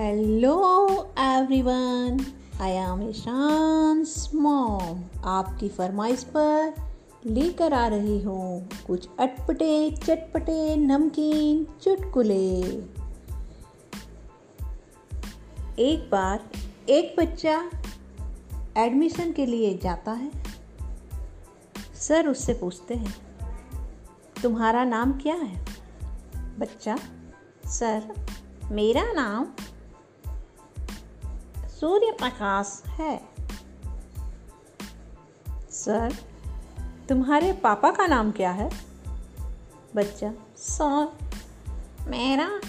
Hello everyone I am Ishaan's mom आपकी फरमाइश पर लेकर आ रही हूँ कुछ अटपटे, चटपटे नमकीन चुटकुले। एक बार एक बच्चा एडमिशन के लिए जाता है। सर उससे पूछते हैं, तुम्हारा नाम क्या है? बच्चा, सर, मेरा नाम सूर्य प्रकाश है। सर, तुम्हारे पापा का नाम क्या है? बच्चा, सर, मेरा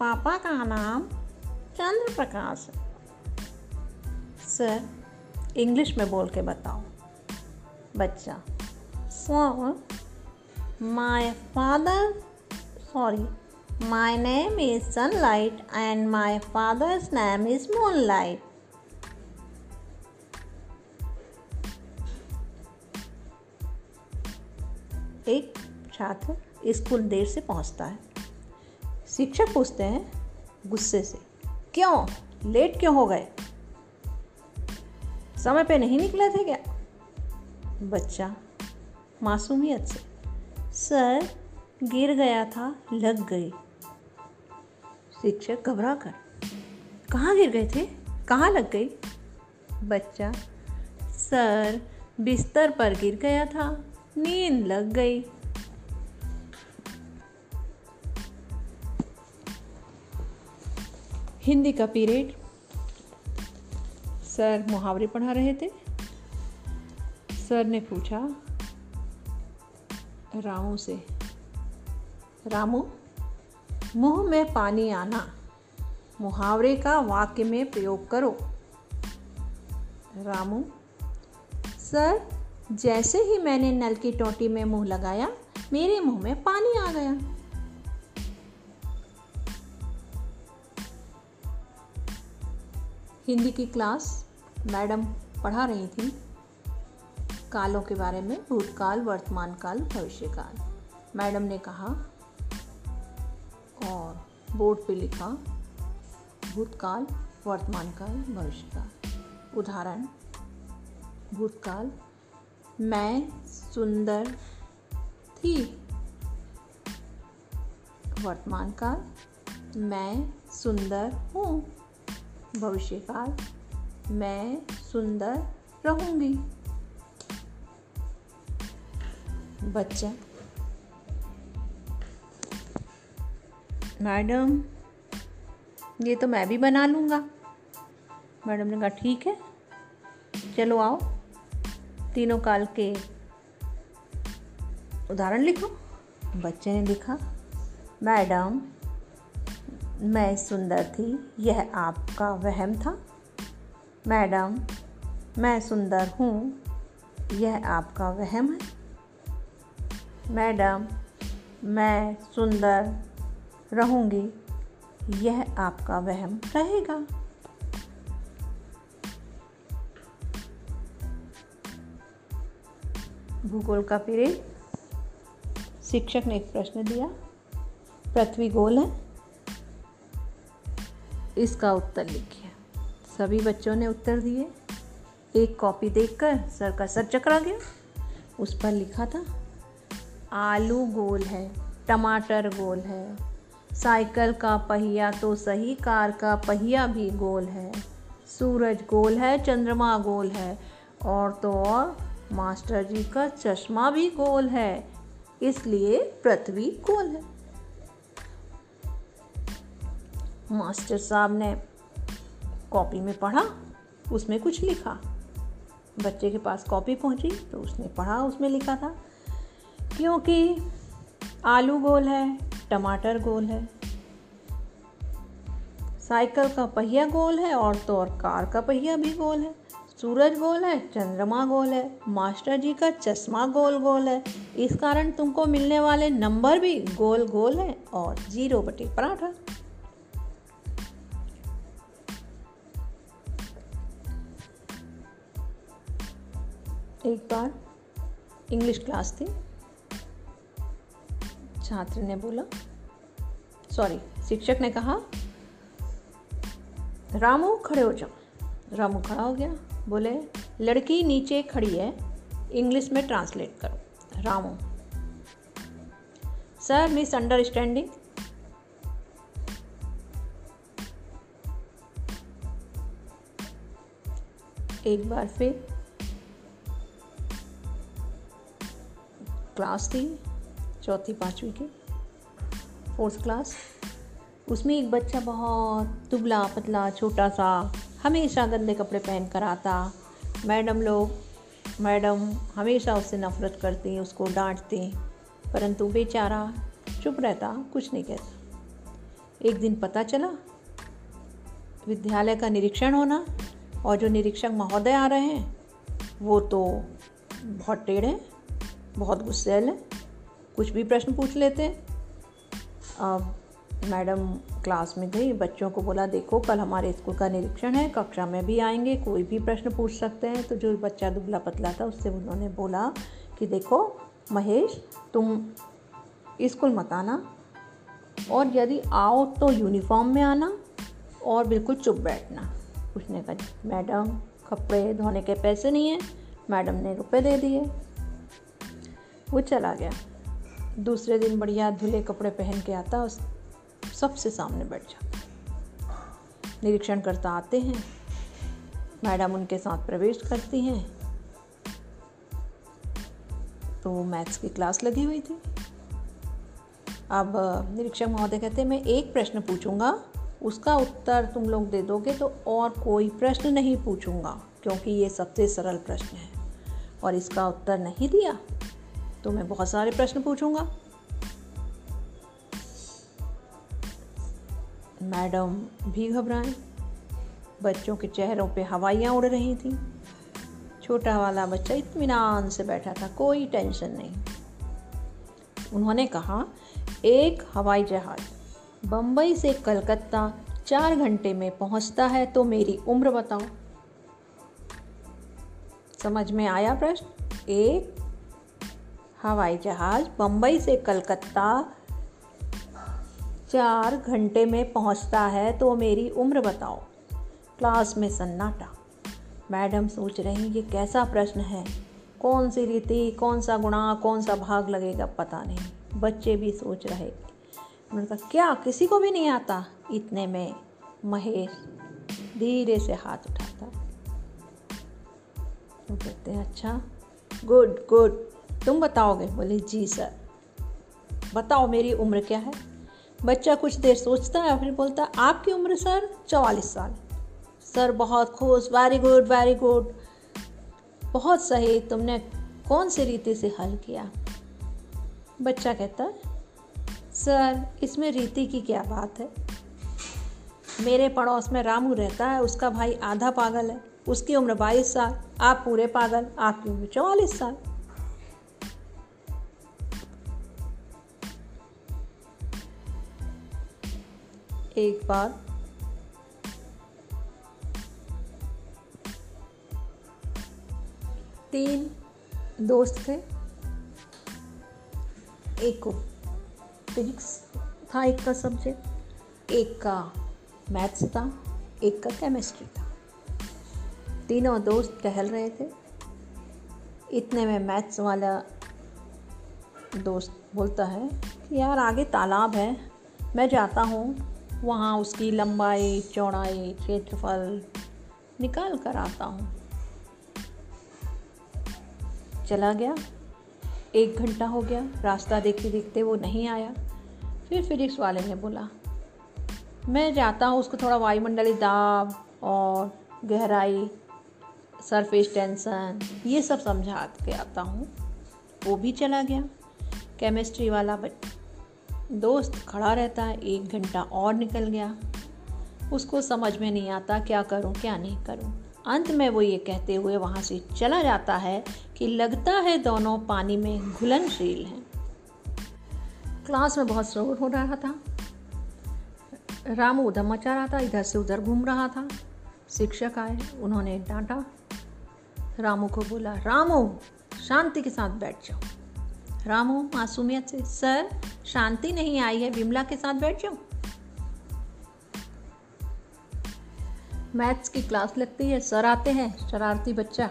पापा का नाम चंद्र प्रकाश है। सर, इंग्लिश में बोल के बताओ। बच्चा, sir my father sorry My name is Sunlight and my father's name is Moonlight. एक छात्र स्कूल देर से पहुँचता है। शिक्षक पूछते हैं, गुस्से से, क्यों? लेट क्यों हो गए? समय पे नहीं निकले थे क्या? बच्चा मासूमियत से, सर, गिर गया था, लग गई। शिक्षक घबरा कर, कहाँ गिर गए थे? कहाँ लग गई? बच्चा, सर, बिस्तर पर गिर गया था। नींद लग गई। हिंदी का पीरियड। सर मुहावरे पढ़ा रहे थे। सर ने पूछा, रामू से, रामू, मुँह में पानी आना, मुहावरे का वाक्य में प्रयोग करो। रामू, सर जैसे ही मैंने नल की टोटी में मुँह लगाया, मेरे मुँह में पानी आ गया। हिंदी की क्लास मैडम पढ़ा रही थी। कालों के बारे में भूतकाल वर्तमान काल भविष्य काल मैडम ने कहा, और बोर्ड पे लिखा, भूतकाल वर्तमान काल भविष्य काल उदाहरण, भूतकाल मैं सुंदर थी। वर्तमान काल, मैं सुंदर हूँ। भविष्य काल मैं सुंदर रहूँगी। बच्चा। मैडम, ये तो मैं भी बना लूँगा। मैडम ने कहा, ठीक है, चलो आओ। तीनों काल के उदाहरण लिखो, बच्चे ने लिखा, मैडम, मैं सुंदर थी, यह आपका वहम था। मैडम, मैं सुंदर हूँ, यह आपका वहम है। मैडम, मैं सुंदर रहूँगी, यह आपका वहम रहेगा। भूगोल का पीरियड शिक्षक ने एक प्रश्न दिया। पृथ्वी गोल है। इसका उत्तर लिखिए। सभी बच्चों ने उत्तर दिए। एक कॉपी देखकर सर का सर चकरा गया। उस पर लिखा था, आलू गोल है, टमाटर गोल है, साइकिल का पहिया तो सही, कार का पहिया भी गोल है, सूरज गोल है, चंद्रमा गोल है, और तो और। मास्टर जी का चश्मा भी गोल है, इसलिए पृथ्वी गोल है। मास्टर साहब ने कॉपी में पढ़ा, उसमें कुछ लिखा। बच्चे के पास कॉपी पहुँची तो उसने पढ़ा, उसमें लिखा था, क्योंकि आलू गोल है, टमाटर गोल है, साइकिल का पहिया गोल है और तो और कार का पहिया भी गोल है। सूरज गोल है, चंद्रमा गोल है, मास्टर जी का चश्मा गोल गोल है। इस कारण तुमको मिलने वाले नंबर भी गोल गोल है और ज़ीरो बटे पराठा। एक बार इंग्लिश क्लास थी। छात्र ने बोला सॉरी शिक्षक ने कहा, रामू खड़े हो जाओ। रामू खड़ा हो गया। बोले, लड़की नीचे खड़ी है, इंग्लिश में ट्रांसलेट करो। रामू। सर मिस अंडरस्टैंडिंग एक बार फिर। क्लास थी, चौथी, पांचवी की, फोर्थ क्लास। उसमें एक बच्चा बहुत दुबला पतला, छोटा सा, हमेशा गंदे कपड़े पहन कर आता। मैडम लोग, मैडम हमेशा उससे नफ़रत करती, उसको डांटती, परंतु बेचारा चुप रहता, कुछ नहीं कहता। एक दिन पता चला, विद्यालय का निरीक्षण होना और जो निरीक्षक महोदय आ रहे हैं, वो तो बहुत टेढ़ टेढ़े बहुत गुस्सेल हैं, कुछ भी प्रश्न पूछ लेते हैं। अब मैडम क्लास में गई, बच्चों को बोला, देखो, कल हमारे स्कूल का निरीक्षण है, कक्षा में भी आएँगे, कोई भी प्रश्न पूछ सकते हैं। तो जो बच्चा दुबला पतला था, उससे उन्होंने बोला कि, देखो, महेश, तुम स्कूल मत आना और यदि आओ तो यूनिफॉर्म में आना और बिल्कुल चुप बैठना। उसने कहा, मैडम, कपड़े धोने के पैसे नहीं हैं, मैडम ने रुपए दे दिए। वो चला गया। दूसरे दिन बढ़िया धुले कपड़े पहन के आता, उस सबसे सामने बैठ जाता निरीक्षण करता आते हैं, मैडम उनके साथ प्रवेश करती हैं। तो मैथ्स की क्लास लगी हुई थी। अब, निरीक्षक महोदय कहते हैं, मैं एक प्रश्न पूछूँगा, उसका उत्तर तुम लोग दे दोगे तो और कोई प्रश्न नहीं पूछूँगा, क्योंकि ये सबसे सरल प्रश्न है। और इसका उत्तर नहीं दिया तो मैं बहुत सारे प्रश्न पूछूँगा। मैडम भी घबराए। बच्चों के चेहरों पे हवाइयाँ उड़ रही थी। छोटा वाला बच्चा इत्मीनान से बैठा था, कोई टेंशन नहीं। उन्होंने कहा, एक हवाई जहाज़ बम्बई से कलकत्ता चार घंटे में पहुँचता है तो मेरी उम्र बताओ। समझ में आया प्रश्न? एक हवाई जहाज़ बम्बई से कलकत्ता चार घंटे में पहुँचता है तो मेरी उम्र बताओ। क्लास में सन्नाटा। मैडम सोच रही, ये कैसा प्रश्न है? कौन सी रीति, कौन सा गुणा, कौन सा भाग लगेगा पता नहीं। बच्चे भी सोच रहे। उन्होंने कहा, क्या किसी को भी नहीं आता? इतने में महेश धीरे से हाथ उठाता। वो कहते हैं अच्छा गुड गुड। तुम बताओगे? बोले, जी, सर। बताओ, मेरी उम्र क्या है? बच्चा कुछ देर सोचता है फिर बोलता आपकी उम्र सर चवालीस साल। सर, बहुत खुश वेरी गुड वेरी गुड बहुत सही, तुमने कौन सी रीति से हल किया? बच्चा कहता सर, इसमें रीति की क्या बात है? मेरे पड़ोस में रामू रहता है, उसका भाई आधा पागल है, उसकी उम्र बाईस साल, आप पूरे पागल, आपकी उम्र चौवालीस साल। एक बार। तीन दोस्त थे। एक को फिजिक्स था, एक का सब्जेक्ट। एक का मैथ्स था, एक का केमिस्ट्री था। तीनों दोस्त टहल रहे थे। इतने में मैथ्स वाला दोस्त बोलता है कि यार आगे तालाब है, मैं जाता हूँ। वहाँ उसकी लंबाई, चौड़ाई, क्षेत्रफल निकाल कर आता हूँ। चला गया। एक घंटा हो गया। रास्ता देखते देखते वो नहीं आया। फिर फिजिक्स वाले ने बोला, मैं जाता हूँ, उसको थोड़ा वायुमंडली दाब और गहराई सरफेस टेंशन ये सब समझा के आता हूँ। वो भी चला गया। केमिस्ट्री वाला दोस्त खड़ा रहता है, एक घंटा और निकल गया। उसको समझ में नहीं आता क्या करूँ, क्या नहीं करूँ। अंत में वो ये कहते हुए वहाँ से चला जाता है कि लगता है दोनों पानी में घुलनशील हैं। क्लास में बहुत शोर हो रहा था। रामू उधर मचा रहा था, इधर से उधर घूम रहा था। शिक्षक आए, उन्होंने डांटा। रामू को बोला, रामू, शांति के साथ बैठ जाओ। रामू, मासूमियत से सर, शांति नहीं आई है, विमला के साथ बैठ जाओ मैथ्स की क्लास लगती है, सर आते हैं, शरारती बच्चा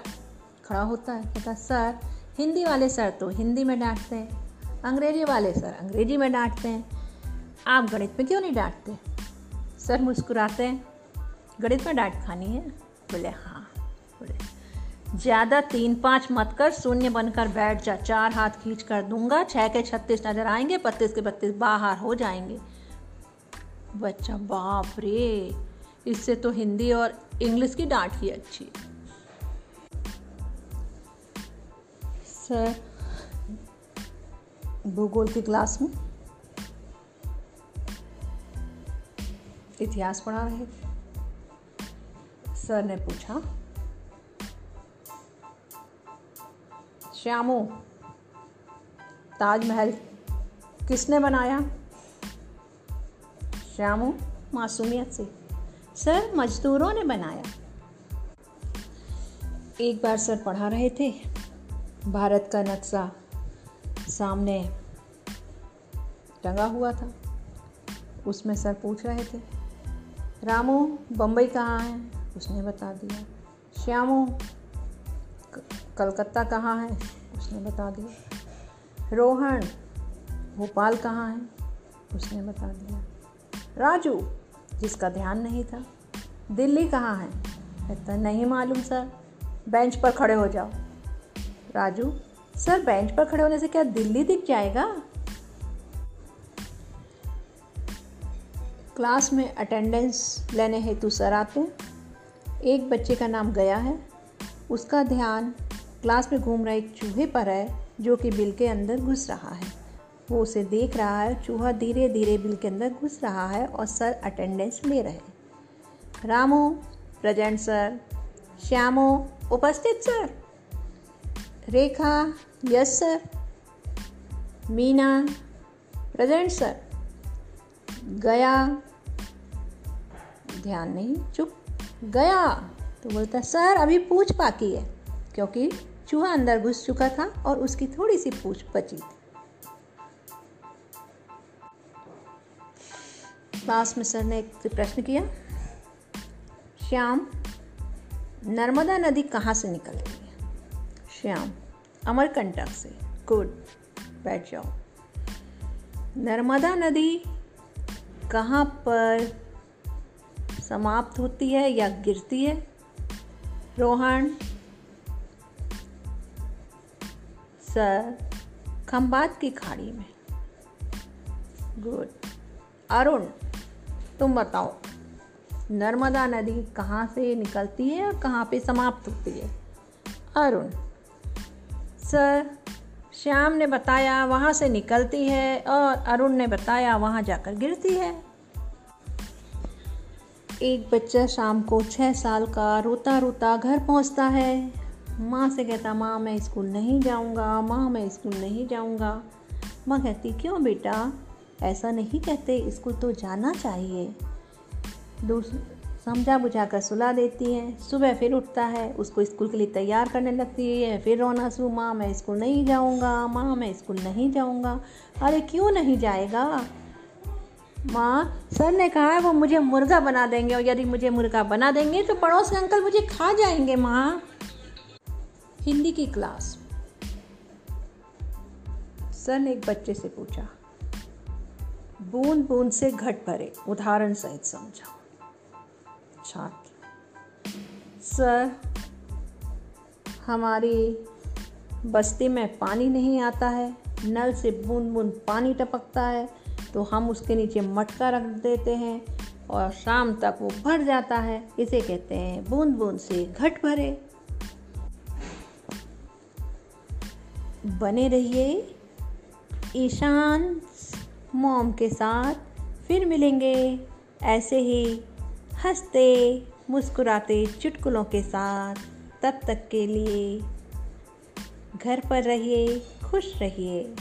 खड़ा होता है, कहता सर, हिंदी वाले सर तो हिंदी में डांटते हैं, अंग्रेज़ी वाले सर अंग्रेज़ी में डांटते हैं, आप गणित में क्यों नहीं डांटते? सर मुस्कुराते हैं, गणित में डांट खानी है? बोले हाँ। बोले ज़्यादा तीन पाँच मत कर, शून्य बनकर बैठ जा। चार हाथ खींच कर दूँगा छः के छत्तीस नज़र आएँगे, बत्तीस के बत्तीस बाहर हो जाएँगे। बच्चा, बाप रे, इससे तो हिंदी और इंग्लिश की डांट ही अच्छी है। सर, भूगोल की क्लास में? इतिहास पढ़ा रहे थे। सर ने पूछा श्यामू, ताजमहल किसने बनाया? श्यामू मासूमियत से। सर, मजदूरों ने बनाया। एक बार सर पढ़ा रहे थे, भारत का नक्शा सामने टंगा हुआ था। उसमें सर पूछ रहे थे, रामू बम्बई कहाँ है? उसने बता दिया, श्यामू कलकत्ता कहाँ है? उसने बता दिया। रोहन, भोपाल कहाँ है? उसने बता दिया। राजू, जिसका ध्यान नहीं था, दिल्ली कहाँ है? कहता नहीं मालूम, सर। बेंच पर खड़े हो जाओ। राजू, सर, बेंच पर खड़े होने से क्या दिल्ली दिख जाएगा? क्लास में अटेंडेंस लेने हेतु सर आते एक बच्चे का नाम गया है। उसका ध्यान क्लास में घूम रहा एक चूहे पर है, जो कि बिल के अंदर घुस रहा है। वो उसे देख रहा है, चूहा धीरे धीरे बिल के अंदर घुस रहा है और सर अटेंडेंस ले रहे हैं। रामो प्रेजेंट सर श्यामो, उपस्थित sir Rekha yes sir Meena present sir गया। ध्यान नहीं, चुप। गया। तो बोलता सर, अभी पूछ बाकी है, क्योंकि चूहा अंदर घुस चुका था और उसकी थोड़ी सी पूछ बची। थी क्लास में सर ने एक प्रश्न किया, श्याम, नर्मदा नदी कहाँ से निकलती है? श्याम, अमरकंटक से। गुड बैठ जाओ। नर्मदा नदी कहाँ पर समाप्त होती है या गिरती है? रोहन सर खम्बात की खाड़ी में। गुड। अरुण, तुम बताओ, नर्मदा नदी कहाँ से निकलती है और कहाँ पे समाप्त होती है? अरुण, सर, श्याम ने बताया वहाँ से निकलती है और अरुण ने बताया वहाँ जाकर गिरती है। एक बच्चा शाम को छः साल का रोता रोता घर पहुँचता है। माँ से कहता, माँ, मैं स्कूल नहीं जाऊँगा, माँ, मैं स्कूल नहीं जाऊँगा। माँ कहती, क्यों बेटा? ऐसा नहीं कहते, स्कूल तो जाना चाहिए। समझा बुझा कर सुला देती हैं। सुबह फिर उठता है, उसको स्कूल के लिए तैयार करने लगती है। फिर रोना सू माँ, मैं स्कूल नहीं जाऊँगा, माँ, मैं स्कूल नहीं जाऊँगा। अरे, क्यों नहीं जाएगा? माँ, सर ने कहा है, वो मुझे मुर्गा बना देंगे और यदि मुझे मुर्गा बना देंगे तो पड़ोस के अंकल मुझे खा जाएँगे, माँ। हिंदी की क्लास। सर ने एक बच्चे से पूछा, बूंद बूंद से घट भरे, उदाहरण सहित समझाओ। छात्र, सर, हमारी बस्ती में पानी नहीं आता है, नल से बूंद बूंद पानी टपकता है तो हम उसके नीचे मटका रख देते हैं और शाम तक वो भर जाता है। इसे कहते हैं बूंद बूंद से घट भरे। बने रहिए। ईशान मॉम के साथ फिर मिलेंगे। ऐसे ही हँसते, मुस्कुराते चुटकुलों के साथ। तब तक के लिए घर पर रहिए, खुश रहिए।